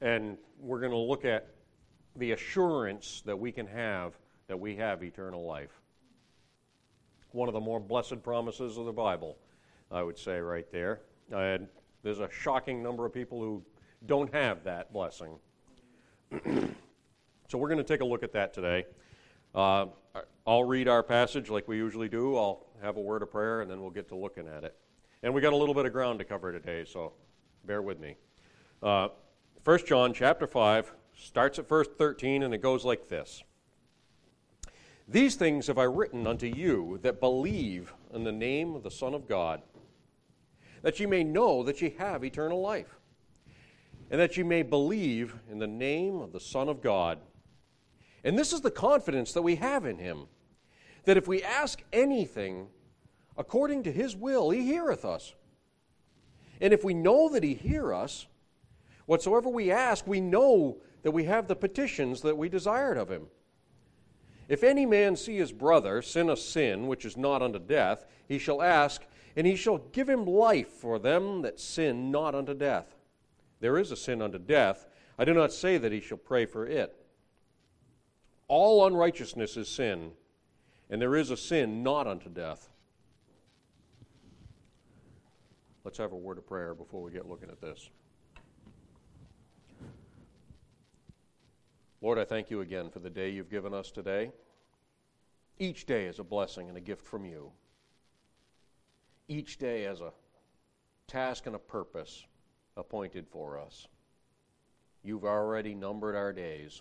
And we're going to look at the assurance that we can have that we have eternal life. One of the more blessed promises of the Bible, I would say, right there. And there's a shocking number of people who don't have that blessing. so we're going to take a look at that today. Uh, I'll read our passage like we usually do. I'll have a word of prayer, and then we'll get to looking at it. And we got a little bit of ground to cover today, so bear with me. Uh, 1 John chapter 5 starts at verse 13, and it goes like this. These things have I written unto you that believe in the name of the Son of God, that ye may know that ye have eternal life, and that ye may believe in the name of the Son of God. And this is the confidence that we have in him, that if we ask anything according to his will, he heareth us. And if we know that he hear us, whatsoever we ask, we know that we have the petitions that we desired of him. If any man see his brother sin a sin which is not unto death, he shall ask, and he shall give him life for them that sin not unto death. There is a sin unto death. I do not say that he shall pray for it. All unrighteousness is sin, and there is a sin not unto death. Let's have a word of prayer before we get looking at this. Lord, I thank you again for the day you've given us today. Each day is a blessing and a gift from you. Each day has a task and a purpose appointed for us. You've already numbered our days.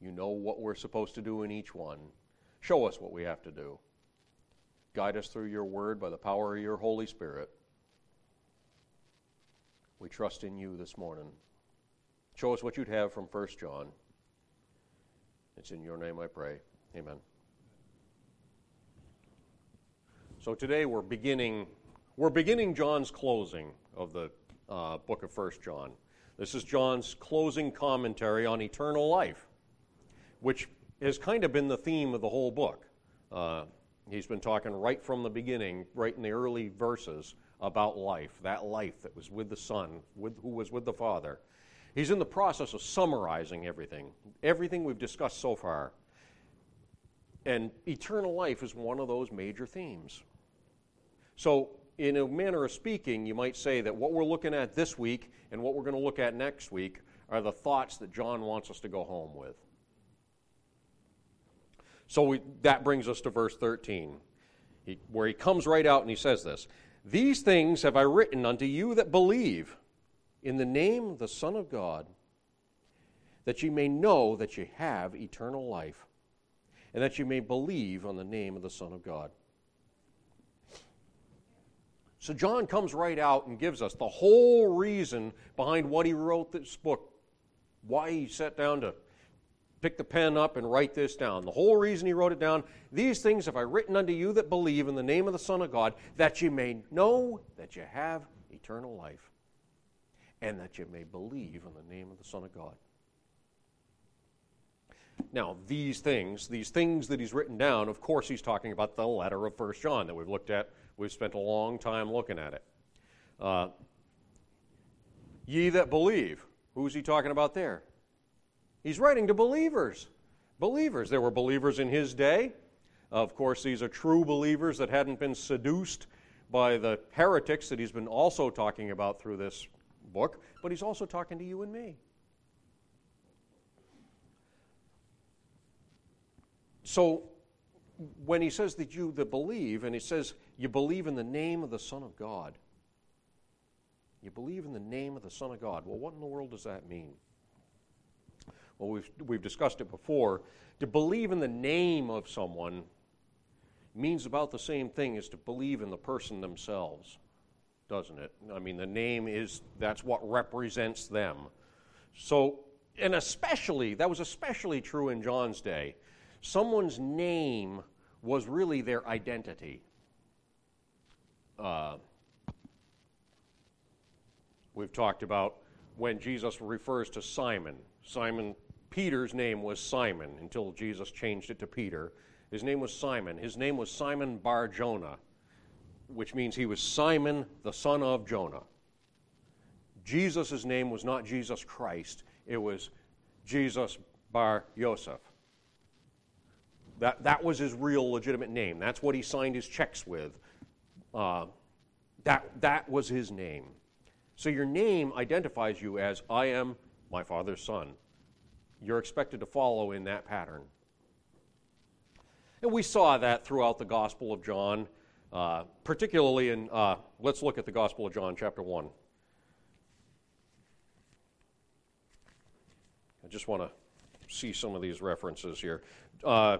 You know what we're supposed to do in each one. Show us what we have to do. Guide us through your word by the power of your Holy Spirit. We trust in you this morning. Show us what you'd have from 1 John. It's in your name I pray. Amen. So today we're beginning we're beginning John's closing of the uh, book of First John. This is John's closing commentary on eternal life, which has kind of been the theme of the whole book. Uh, he's been talking right from the beginning, right in the early verses, about life, that life that was with the Son, with, who was with the Father. He's in the process of summarizing everything, everything we've discussed so far. And eternal life is one of those major themes. So, in a manner of speaking, you might say that what we're looking at this week and what we're going to look at next week are the thoughts that John wants us to go home with. So we, that brings us to verse 13, he, where he comes right out and he says this these things have I written unto you that believe in the name of the Son of God, that ye may know that ye have eternal life, and that ye may believe on the name of the Son of God. So John comes right out and gives us the whole reason behind what he wrote this book, why he sat down to pick the pen up and write this down. The whole reason he wrote it down these things have I written unto you that believe in the name of the Son of God, that you may know that you have eternal life, and that you may believe in the name of the Son of God. Now, these things, these things that he's written down, of course, he's talking about the letter of First John that we've looked at. We've spent a long time looking at it. Uh, ye that believe, who's he talking about there? He's writing to believers. Believers. There were believers in his day. Of course, these are true believers that hadn't been seduced by the heretics that he's been also talking about through this book, but he's also talking to you and me. So, when he says that you that believe, and he says you believe in the name of the Son of God, you believe in the name of the Son of God. Well, what in the world does that mean? well, we've, we've discussed it before, to believe in the name of someone means about the same thing as to believe in the person themselves, doesn't it? I mean, the name is, that's what represents them. So, and especially, that was especially true in John's day. Someone's name was really their identity. Uh, we've talked about when Jesus refers to Simon. Simon Peter's name was Simon until Jesus changed it to Peter. His name was Simon. His name was Simon Bar Jonah, which means he was Simon, the son of Jonah. Jesus' name was not Jesus Christ, it was Jesus Bar Yosef. That, that was his real legitimate name. That's what he signed his checks with. Uh, that, that was his name. So your name identifies you as I am my father's son. You're expected to follow in that pattern. And we saw that throughout the Gospel of John, uh, particularly in, uh, let's look at the Gospel of John, chapter 1. I just want to see some of these references here. Uh,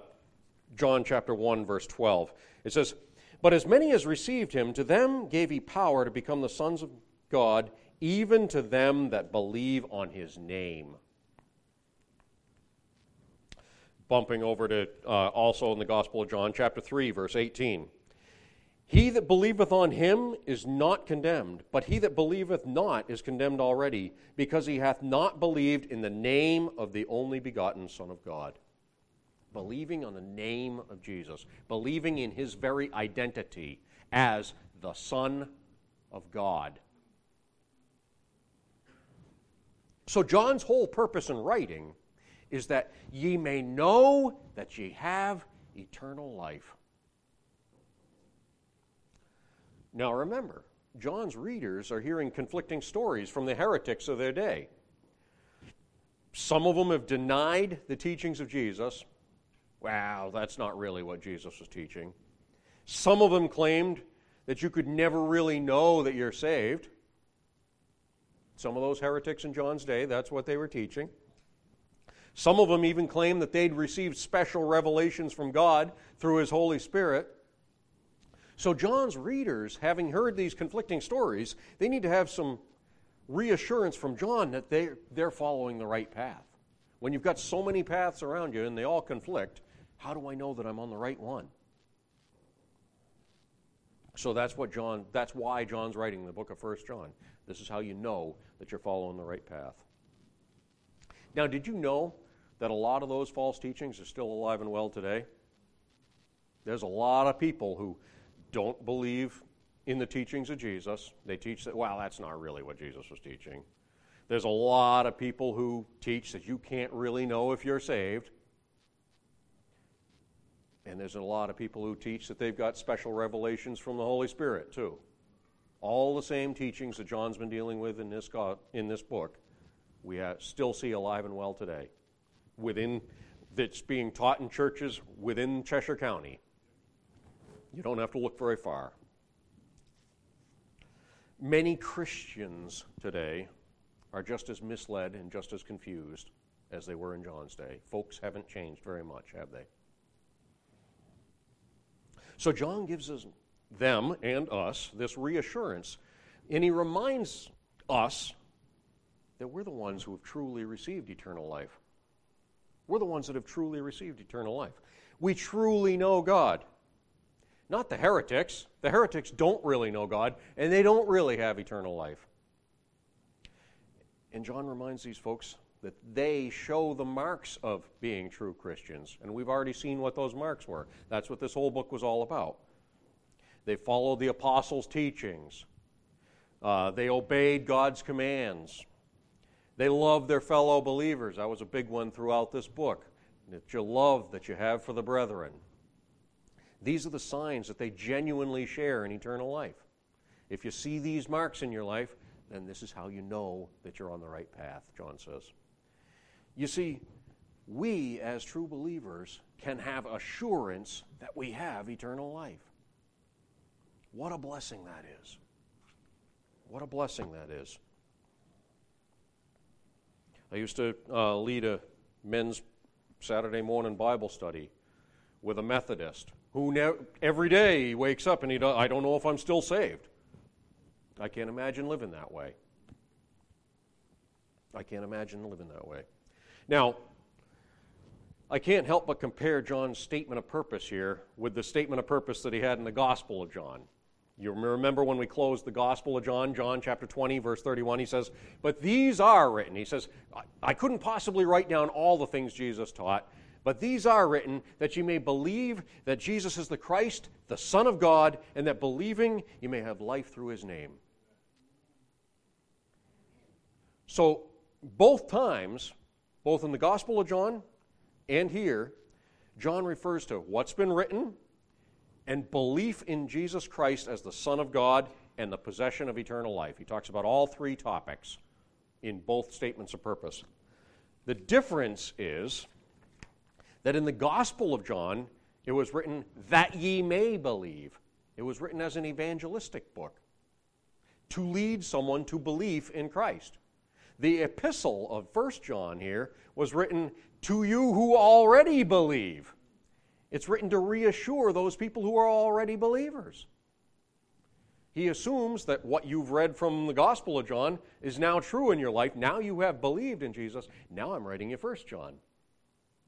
John chapter 1, verse 12. It says, But as many as received him, to them gave he power to become the sons of God, even to them that believe on his name. Bumping over to uh, also in the Gospel of John, chapter 3, verse 18. He that believeth on him is not condemned, but he that believeth not is condemned already, because he hath not believed in the name of the only begotten Son of God believing on the name of Jesus, believing in his very identity as the Son of God. So, John's whole purpose in writing is that ye may know that ye have eternal life. Now, remember, John's readers are hearing conflicting stories from the heretics of their day. Some of them have denied the teachings of Jesus, wow, that's not really what Jesus was teaching. Some of them claimed that you could never really know that you're saved. Some of those heretics in John's day, that's what they were teaching. Some of them even claimed that they'd received special revelations from God through His Holy Spirit. So, John's readers, having heard these conflicting stories, they need to have some reassurance from John that they, they're following the right path. When you've got so many paths around you and they all conflict, how do I know that I'm on the right one? So that's what John that's why John's writing the book of First John. This is how you know that you're following the right path. Now, did you know that a lot of those false teachings are still alive and well today? There's a lot of people who don't believe in the teachings of Jesus. They teach that, well, that's not really what Jesus was teaching. There's a lot of people who teach that you can't really know if you're saved. And there's a lot of people who teach that they've got special revelations from the Holy Spirit, too. All the same teachings that John's been dealing with in this, in this book, we still see alive and well today. Within, that's being taught in churches within Cheshire County. You don't have to look very far. Many Christians today are just as misled and just as confused as they were in John's day. Folks haven't changed very much, have they? So John gives us, them and us this reassurance, and he reminds us that we're the ones who have truly received eternal life. We're the ones that have truly received eternal life. We truly know God. Not the heretics. The heretics don't really know God, and they don't really have eternal life. And John reminds these folks that they show the marks of being true Christians. And we've already seen what those marks were. That's what this whole book was all about. They followed the apostles' teachings, uh, they obeyed God's commands, they loved their fellow believers. That was a big one throughout this book. That you love that you have for the brethren. These are the signs that they genuinely share in eternal life. If you see these marks in your life, then this is how you know that you're on the right path, John says. You see, we as true believers can have assurance that we have eternal life. What a blessing that is. What a blessing that is. I used to uh, lead a men's Saturday morning Bible study with a Methodist who ne- every day he wakes up and he does, I don't know if I'm still saved. I can't imagine living that way. I can't imagine living that way. Now, I can't help but compare John's statement of purpose here with the statement of purpose that he had in the Gospel of John. You remember when we closed the Gospel of John, John chapter 20, verse 31, he says, But these are written. He says, I couldn't possibly write down all the things Jesus taught, but these are written that you may believe that Jesus is the Christ, the Son of God, and that believing you may have life through his name. So, both times, both in the Gospel of John and here, John refers to what's been written and belief in Jesus Christ as the Son of God and the possession of eternal life. He talks about all three topics in both statements of purpose. The difference is that in the Gospel of John, it was written that ye may believe. It was written as an evangelistic book to lead someone to belief in Christ. The epistle of 1 John here was written to you who already believe. It's written to reassure those people who are already believers. He assumes that what you've read from the Gospel of John is now true in your life. Now you have believed in Jesus. Now I'm writing you 1 John,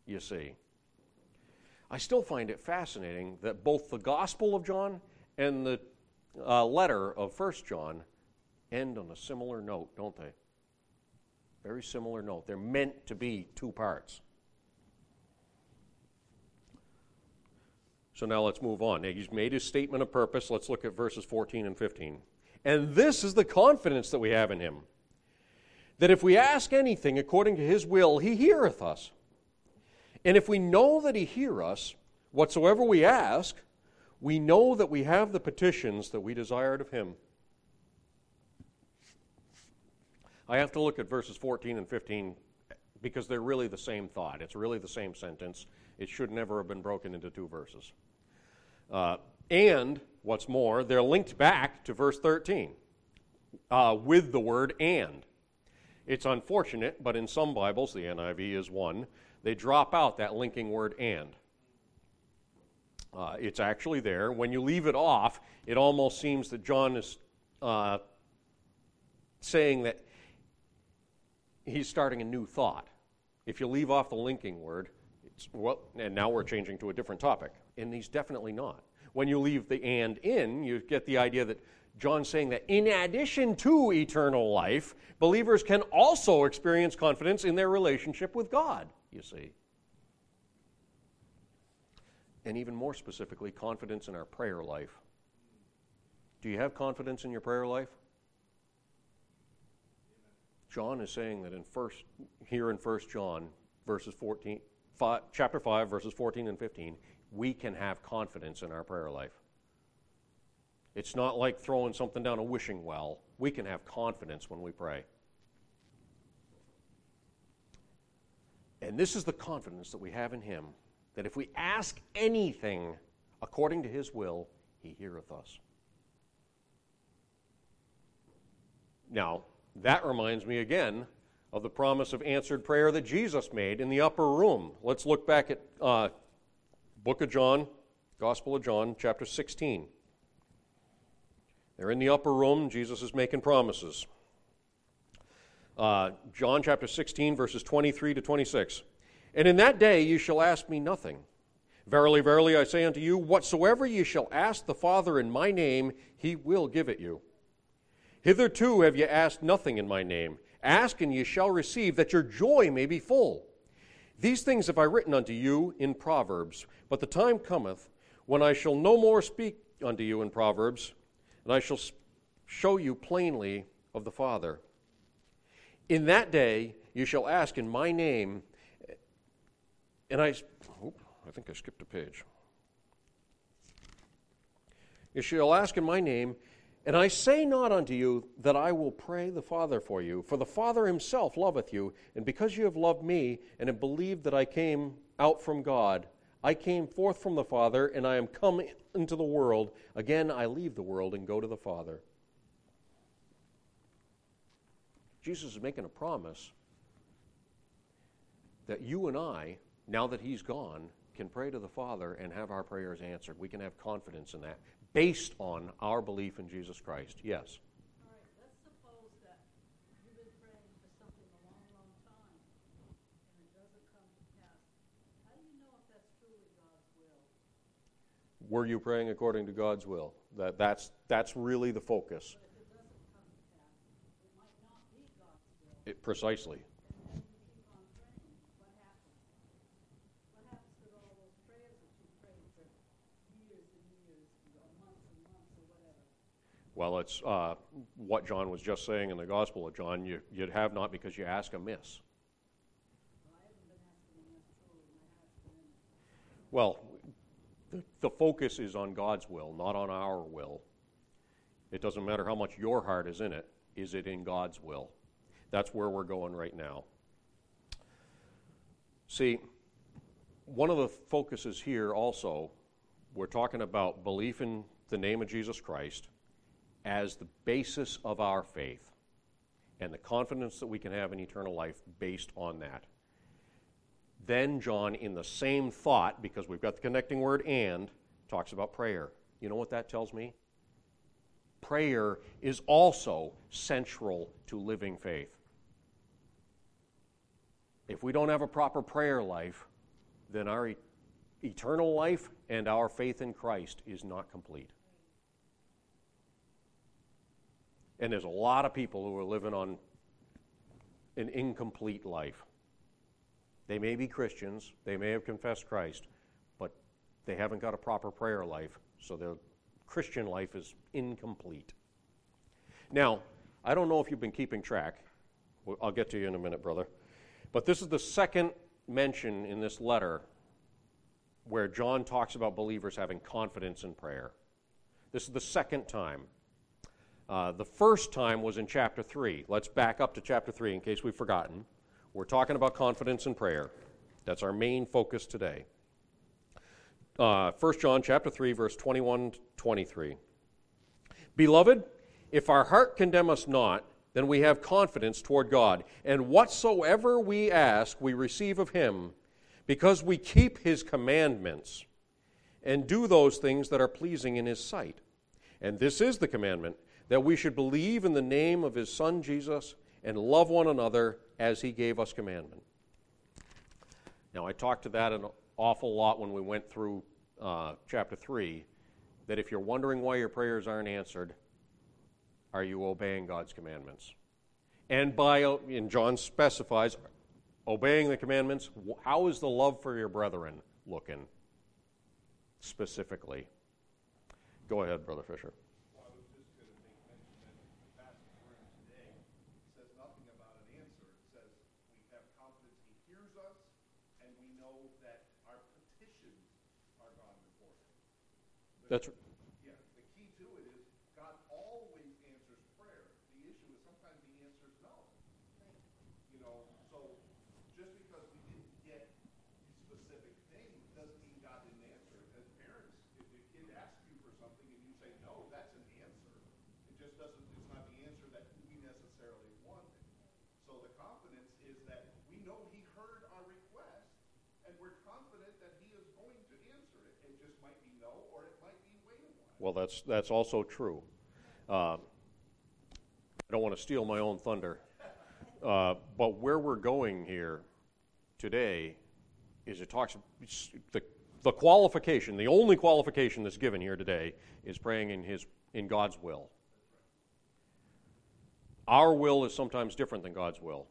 you see. I still find it fascinating that both the Gospel of John and the uh, letter of 1 John end on a similar note, don't they? Very similar note. They're meant to be two parts. So now let's move on. Now he's made his statement of purpose. Let's look at verses 14 and 15. And this is the confidence that we have in him that if we ask anything according to his will, he heareth us. And if we know that he hear us, whatsoever we ask, we know that we have the petitions that we desired of him. I have to look at verses 14 and 15 because they're really the same thought. It's really the same sentence. It should never have been broken into two verses. Uh, and, what's more, they're linked back to verse 13 uh, with the word and. It's unfortunate, but in some Bibles, the NIV is one, they drop out that linking word and. Uh, it's actually there. When you leave it off, it almost seems that John is uh, saying that he's starting a new thought. If you leave off the linking word, it's, well, and now we're changing to a different topic. And he's definitely not. When you leave the and in, you get the idea that John's saying that in addition to eternal life, believers can also experience confidence in their relationship with God, you see. And even more specifically, confidence in our prayer life. Do you have confidence in your prayer life? John is saying that in first here in 1 John verses 14 five, chapter 5 verses 14 and 15 we can have confidence in our prayer life. It's not like throwing something down a wishing well. We can have confidence when we pray. And this is the confidence that we have in Him that if we ask anything according to His will, He heareth us. Now, that reminds me again of the promise of answered prayer that Jesus made in the upper room. Let's look back at uh, Book of John, Gospel of John, chapter 16. They're in the upper room. Jesus is making promises. Uh, John chapter 16, verses 23 to 26. And in that day you shall ask me nothing. Verily, verily, I say unto you, whatsoever ye shall ask the Father in my name, he will give it you. Hitherto have ye asked nothing in my name. Ask, and ye shall receive, that your joy may be full. These things have I written unto you in Proverbs, but the time cometh when I shall no more speak unto you in Proverbs, and I shall show you plainly of the Father. In that day you shall ask in my name, and I, oh, I think I skipped a page. You shall ask in my name, and I say not unto you that I will pray the Father for you, for the Father himself loveth you, and because you have loved me and have believed that I came out from God, I came forth from the Father, and I am come into the world. Again, I leave the world and go to the Father. Jesus is making a promise that you and I, now that he's gone, can pray to the Father and have our prayers answered. We can have confidence in that based on our belief in Jesus Christ. Yes. Were you praying according to God's will? That, that's, that's really the focus. It, precisely. Well, it's uh, what John was just saying in the Gospel of John you, you have not because you ask amiss. Well, the, the focus is on God's will, not on our will. It doesn't matter how much your heart is in it, is it in God's will? That's where we're going right now. See, one of the focuses here also, we're talking about belief in the name of Jesus Christ as the basis of our faith and the confidence that we can have in eternal life based on that. Then, John, in the same thought, because we've got the connecting word and, talks about prayer. You know what that tells me? Prayer is also central to living faith. If we don't have a proper prayer life, then our e- eternal life and our faith in Christ is not complete. And there's a lot of people who are living on an incomplete life. They may be Christians, they may have confessed Christ, but they haven't got a proper prayer life, so their Christian life is incomplete. Now, I don't know if you've been keeping track. I'll get to you in a minute, brother. But this is the second mention in this letter where John talks about believers having confidence in prayer. This is the second time. Uh, the first time was in chapter 3. Let's back up to chapter 3 in case we've forgotten. We're talking about confidence in prayer. That's our main focus today. Uh, 1 John chapter 3, verse 21 23. Beloved, if our heart condemn us not, then we have confidence toward God. And whatsoever we ask, we receive of him, because we keep his commandments and do those things that are pleasing in his sight. And this is the commandment that we should believe in the name of his Son Jesus and love one another as he gave us commandment. Now, I talked to that an awful lot when we went through uh, chapter 3 that if you're wondering why your prayers aren't answered, are you obeying God's commandments? And by, and John specifies, obeying the commandments, how is the love for your brethren looking specifically? Go ahead, Brother Fisher. That's yeah. The key to it is God always answers prayer. The issue is sometimes He answers no. You know, so just because we didn't get the specific thing doesn't mean God didn't answer it. As parents, if the kid asks you for something and you say no, that's an answer. It just doesn't. It's not the answer that we necessarily wanted. So the confidence is that we know He heard our request, and we're confident that He is going to answer it. It just might be no, or it might be wait a while. Well, that's, that's also true. Uh, I don't want to steal my own thunder. Uh, but where we're going here today is it talks, the, the qualification, the only qualification that's given here today is praying in, his, in God's will. Our will is sometimes different than God's will.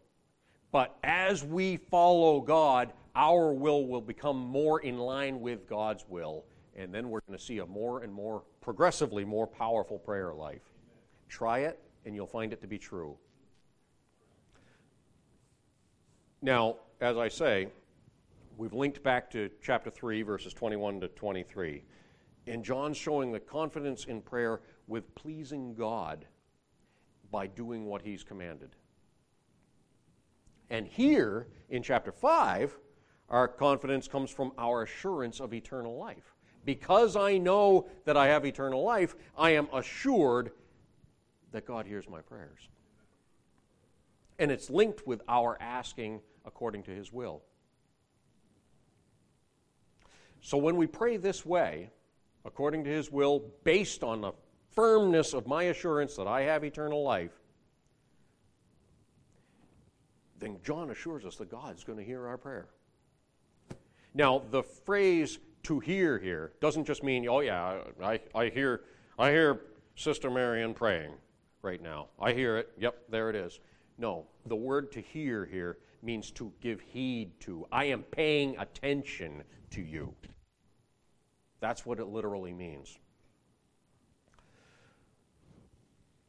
But as we follow God, our will will become more in line with God's will. And then we're going to see a more and more, progressively more powerful prayer life. Try it, and you'll find it to be true. Now, as I say, we've linked back to chapter 3, verses 21 to 23. And John's showing the confidence in prayer with pleasing God by doing what he's commanded. And here in chapter 5, our confidence comes from our assurance of eternal life. Because I know that I have eternal life, I am assured that God hears my prayers. And it's linked with our asking according to His will. So when we pray this way, according to His will, based on the firmness of my assurance that I have eternal life, then John assures us that God's going to hear our prayer. Now, the phrase to hear here doesn't just mean, oh yeah, I, I hear I hear Sister Marion praying right now. I hear it. Yep, there it is. No, the word to hear here means to give heed to. I am paying attention to you. That's what it literally means.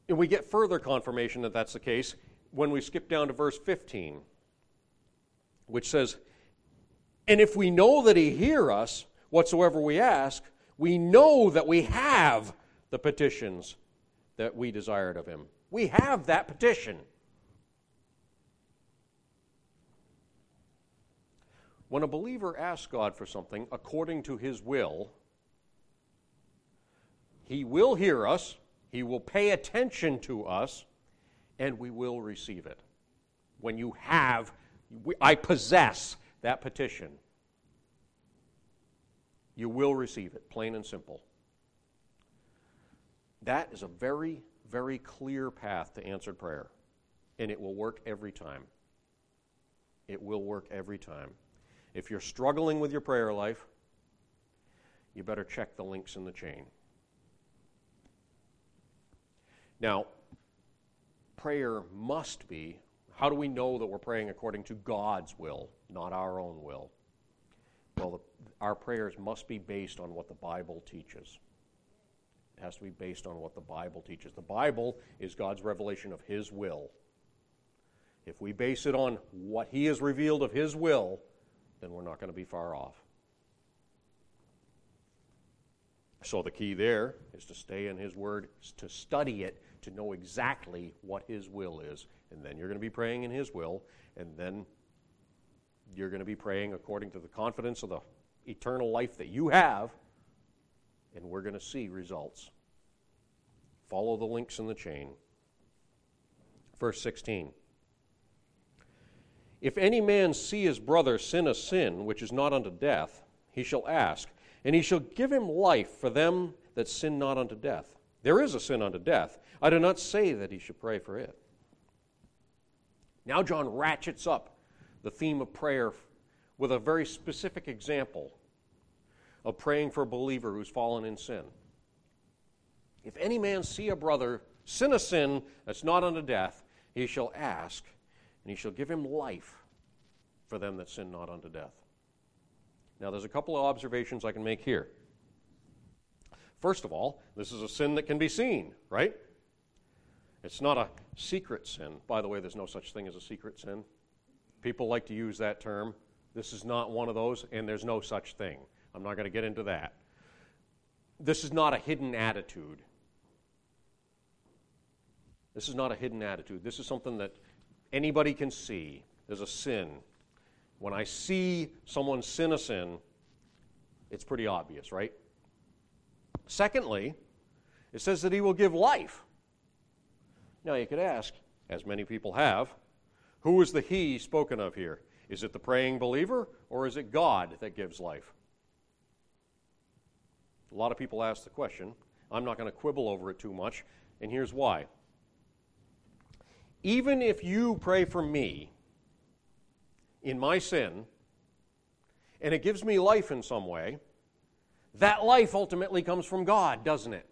And we get further confirmation that that's the case when we skip down to verse 15, which says, And if we know that he hear us, whatsoever we ask, we know that we have the petitions that we desired of him. We have that petition. When a believer asks God for something according to his will, he will hear us, he will pay attention to us, and we will receive it. When you have, I possess that petition, you will receive it, plain and simple. That is a very, very clear path to answered prayer, and it will work every time. It will work every time. If you're struggling with your prayer life, you better check the links in the chain. Now, prayer must be how do we know that we're praying according to God's will, not our own will? Well, the, our prayers must be based on what the Bible teaches. It has to be based on what the Bible teaches. The Bible is God's revelation of His will. If we base it on what He has revealed of His will, then we're not going to be far off. So the key there is to stay in His Word, to study it, to know exactly what His will is. And then you're going to be praying in His will, and then you're going to be praying according to the confidence of the eternal life that you have, and we're going to see results. Follow the links in the chain. Verse 16. If any man see his brother sin a sin which is not unto death, he shall ask, and he shall give him life for them that sin not unto death. There is a sin unto death. I do not say that he should pray for it. Now, John ratchets up the theme of prayer with a very specific example of praying for a believer who's fallen in sin. If any man see a brother sin a sin that's not unto death, he shall ask, and he shall give him life for them that sin not unto death. Now, there's a couple of observations I can make here. First of all, this is a sin that can be seen, right? It's not a secret sin. By the way, there's no such thing as a secret sin. People like to use that term. This is not one of those, and there's no such thing. I'm not going to get into that. This is not a hidden attitude. This is not a hidden attitude. This is something that anybody can see. There's a sin. When I see someone sin a sin, it's pretty obvious, right? Secondly, it says that he will give life. Now you could ask, as many people have, who is the he spoken of here? Is it the praying believer or is it God that gives life? A lot of people ask the question. I'm not going to quibble over it too much, and here's why. Even if you pray for me in my sin, and it gives me life in some way, that life ultimately comes from God, doesn't it?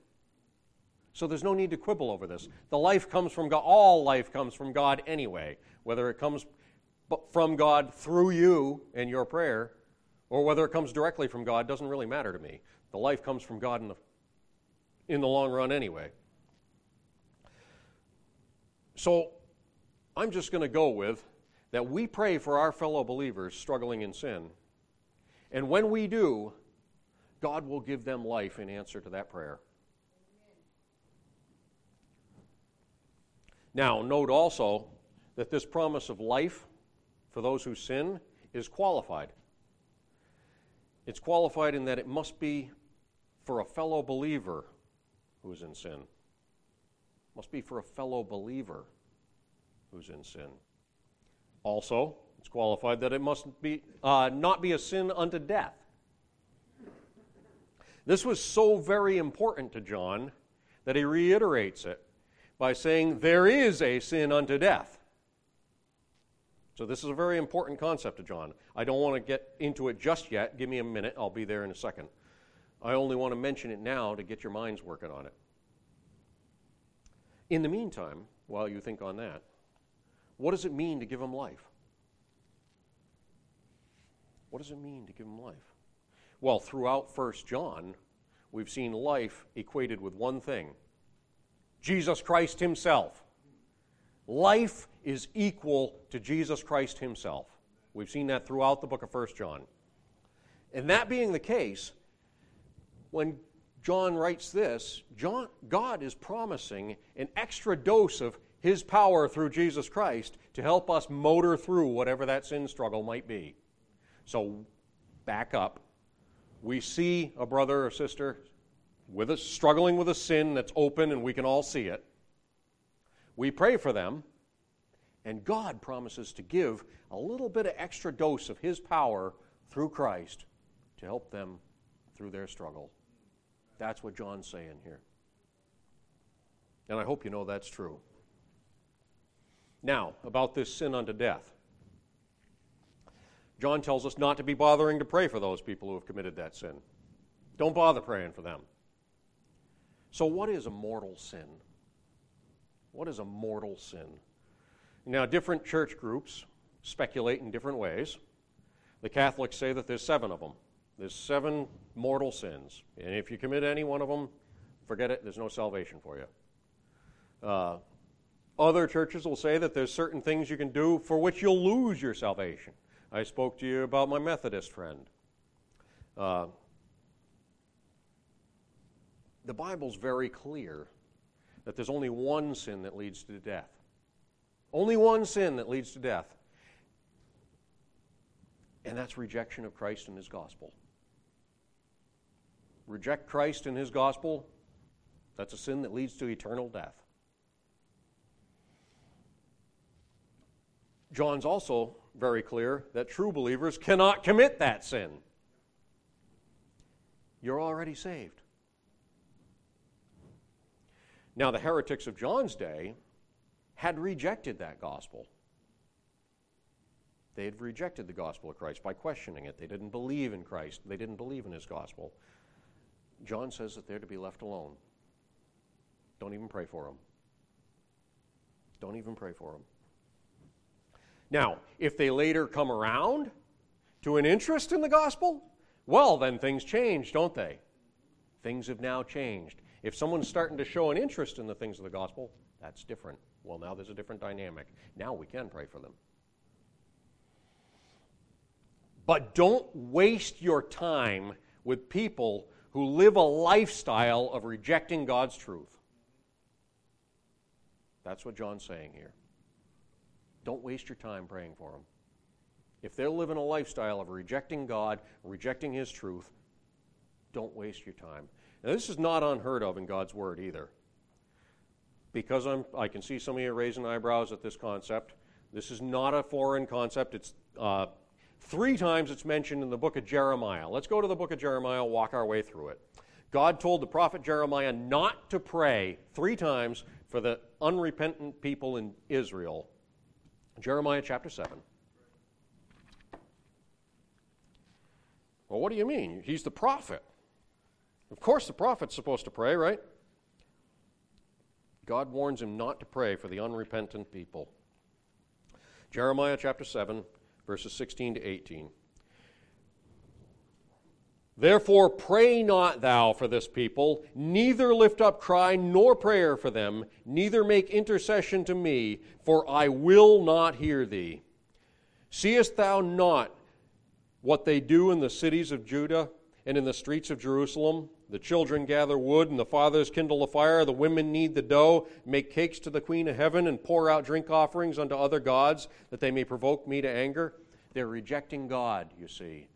So there's no need to quibble over this. The life comes from God. All life comes from God anyway. Whether it comes from God through you and your prayer, or whether it comes directly from God doesn't really matter to me. The life comes from God in the, in the long run anyway. So I'm just going to go with that we pray for our fellow believers struggling in sin. And when we do, God will give them life in answer to that prayer. Now, note also that this promise of life for those who sin is qualified. It's qualified in that it must be for a fellow believer who's in sin. Must be for a fellow believer who's in sin. Also, it's qualified that it must be uh, not be a sin unto death. This was so very important to John that he reiterates it by saying, There is a sin unto death. So, this is a very important concept to John. I don't want to get into it just yet. Give me a minute, I'll be there in a second. I only want to mention it now to get your minds working on it. In the meantime, while you think on that, what does it mean to give him life? What does it mean to give him life? Well, throughout 1 John, we've seen life equated with one thing Jesus Christ Himself. Life is equal to Jesus Christ Himself. We've seen that throughout the book of 1 John. And that being the case, when John writes this, John, God is promising an extra dose of His power through Jesus Christ to help us motor through whatever that sin struggle might be. So, back up. We see a brother or sister with a, struggling with a sin that's open and we can all see it. We pray for them, and God promises to give a little bit of extra dose of His power through Christ to help them through their struggle. That's what John's saying here. And I hope you know that's true. Now, about this sin unto death. John tells us not to be bothering to pray for those people who have committed that sin. Don't bother praying for them. So, what is a mortal sin? What is a mortal sin? Now, different church groups speculate in different ways. The Catholics say that there's seven of them. There's seven mortal sins. And if you commit any one of them, forget it, there's no salvation for you. Uh, other churches will say that there's certain things you can do for which you'll lose your salvation. I spoke to you about my Methodist friend. Uh, the Bible's very clear that there's only one sin that leads to death. Only one sin that leads to death. And that's rejection of Christ and His gospel reject Christ and his gospel, that's a sin that leads to eternal death. John's also very clear that true believers cannot commit that sin. You're already saved. Now, the heretics of John's day had rejected that gospel. They had rejected the gospel of Christ by questioning it. They didn't believe in Christ, they didn't believe in his gospel. John says that they're to be left alone. Don't even pray for them. Don't even pray for them. Now, if they later come around to an interest in the gospel, well, then things change, don't they? Things have now changed. If someone's starting to show an interest in the things of the gospel, that's different. Well, now there's a different dynamic. Now we can pray for them. But don't waste your time with people who live a lifestyle of rejecting God's truth. That's what John's saying here. Don't waste your time praying for them. If they're living a lifestyle of rejecting God, rejecting His truth, don't waste your time. Now, this is not unheard of in God's Word either. Because I'm, I can see some of you raising eyebrows at this concept. This is not a foreign concept. It's uh, Three times it's mentioned in the book of Jeremiah. Let's go to the book of Jeremiah, walk our way through it. God told the prophet Jeremiah not to pray three times for the unrepentant people in Israel. Jeremiah chapter 7. Well, what do you mean? He's the prophet. Of course, the prophet's supposed to pray, right? God warns him not to pray for the unrepentant people. Jeremiah chapter 7, verses 16 to 18. Therefore, pray not thou for this people, neither lift up cry nor prayer for them, neither make intercession to me, for I will not hear thee. Seest thou not what they do in the cities of Judah and in the streets of Jerusalem? The children gather wood, and the fathers kindle a fire. The women knead the dough, make cakes to the queen of heaven, and pour out drink offerings unto other gods, that they may provoke me to anger. They're rejecting God, you see.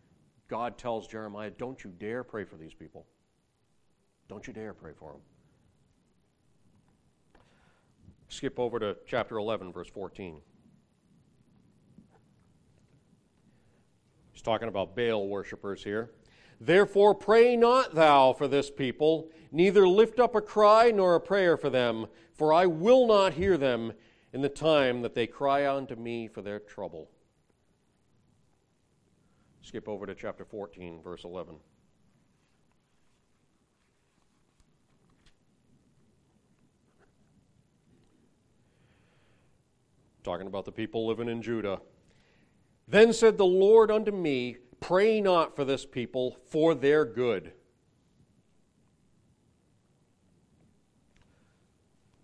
God tells Jeremiah, Don't you dare pray for these people. Don't you dare pray for them. Skip over to chapter 11, verse 14. He's talking about Baal worshippers here. Therefore, pray not thou for this people, neither lift up a cry nor a prayer for them, for I will not hear them in the time that they cry unto me for their trouble. Skip over to chapter 14, verse 11. Talking about the people living in Judah. Then said the Lord unto me, Pray not for this people, for their good.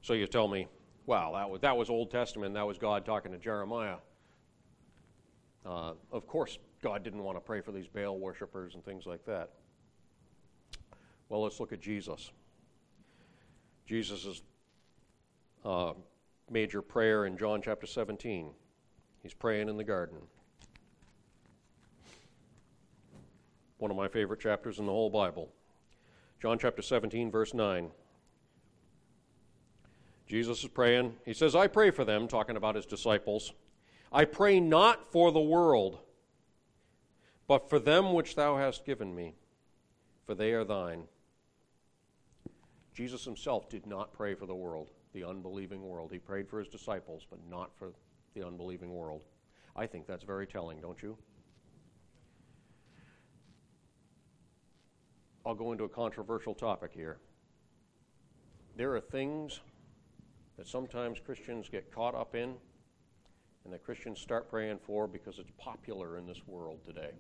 So you tell me, wow, that was, that was Old Testament, that was God talking to Jeremiah. Uh, of course, God didn't want to pray for these Baal worshippers and things like that. Well, let's look at Jesus. Jesus' uh, major prayer in John chapter 17. He's praying in the garden. One of my favorite chapters in the whole Bible. John chapter 17, verse 9. Jesus is praying. He says, I pray for them, talking about his disciples. I pray not for the world, but for them which thou hast given me, for they are thine. Jesus himself did not pray for the world, the unbelieving world. He prayed for his disciples, but not for the unbelieving world. I think that's very telling, don't you? I'll go into a controversial topic here. There are things that sometimes Christians get caught up in and that Christians start praying for because it's popular in this world today.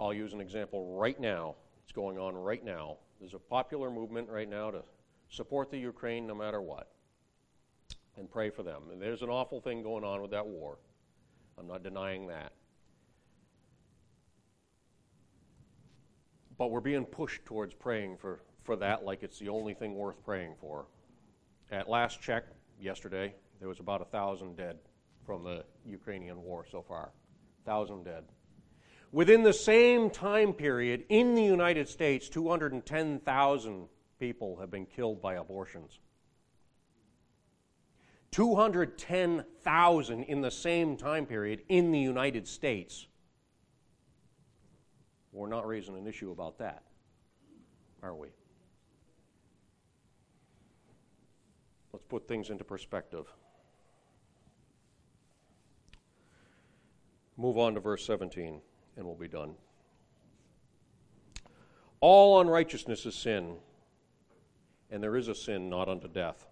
I'll use an example right now. It's going on right now. There's a popular movement right now to support the Ukraine no matter what and pray for them. And there's an awful thing going on with that war. I'm not denying that. But we're being pushed towards praying for, for that like it's the only thing worth praying for. At last check, yesterday, there was about a thousand dead from the Ukrainian war so far. Thousand dead. Within the same time period, in the United States, 210,000 people have been killed by abortions. 210,000 in the same time period in the United States. We're not raising an issue about that, are we? Let's put things into perspective. Move on to verse 17, and we'll be done. All unrighteousness is sin, and there is a sin not unto death.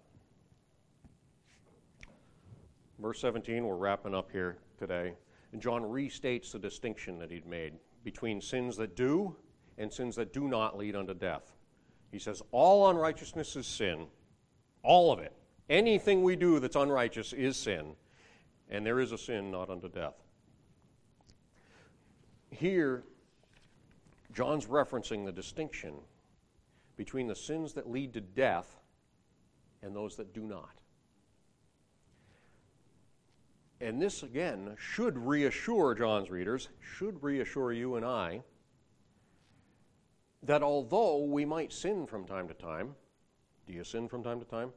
Verse 17, we're wrapping up here today. And John restates the distinction that he'd made between sins that do and sins that do not lead unto death. He says, All unrighteousness is sin, all of it. Anything we do that's unrighteous is sin, and there is a sin not unto death. Here, John's referencing the distinction between the sins that lead to death and those that do not. And this, again, should reassure John's readers, should reassure you and I, that although we might sin from time to time, do you sin from time to time?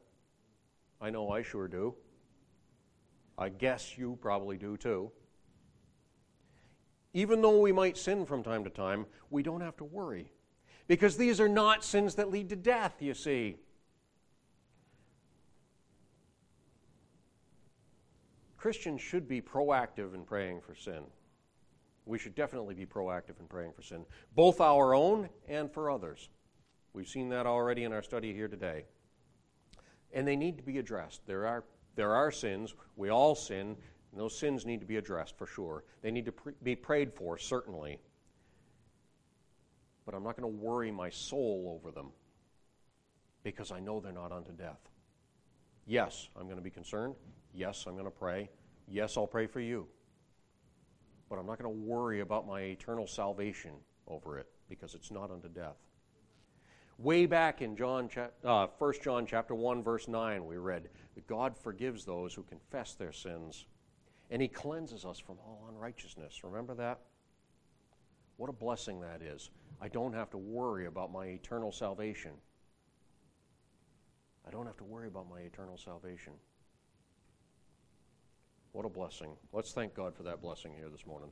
I know I sure do. I guess you probably do too. Even though we might sin from time to time, we don't have to worry. Because these are not sins that lead to death, you see. Christians should be proactive in praying for sin. We should definitely be proactive in praying for sin, both our own and for others. We've seen that already in our study here today. And they need to be addressed. There are, there are sins. We all sin. And those sins need to be addressed for sure. They need to pre- be prayed for, certainly. But I'm not going to worry my soul over them because I know they're not unto death. Yes, I'm going to be concerned. Yes, I'm going to pray. Yes, I'll pray for you. But I'm not going to worry about my eternal salvation over it because it's not unto death. Way back in John, uh, 1 John chapter 1, verse 9, we read that God forgives those who confess their sins, and He cleanses us from all unrighteousness. Remember that? What a blessing that is. I don't have to worry about my eternal salvation. I don't have to worry about my eternal salvation. What a blessing. Let's thank God for that blessing here this morning.